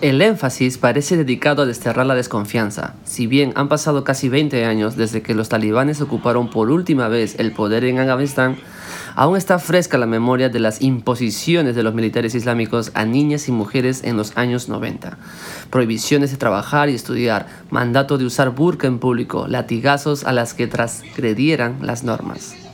El énfasis parece dedicado a desterrar la desconfianza. Si bien han pasado casi 20 años desde que los talibanes ocuparon por última vez el poder en Afganistán, aún está fresca la memoria de las imposiciones de los militares islámicos a niñas y mujeres en los años 90. Prohibiciones de trabajar y estudiar, mandato de usar burka en público, latigazos a las que transgredieran las normas.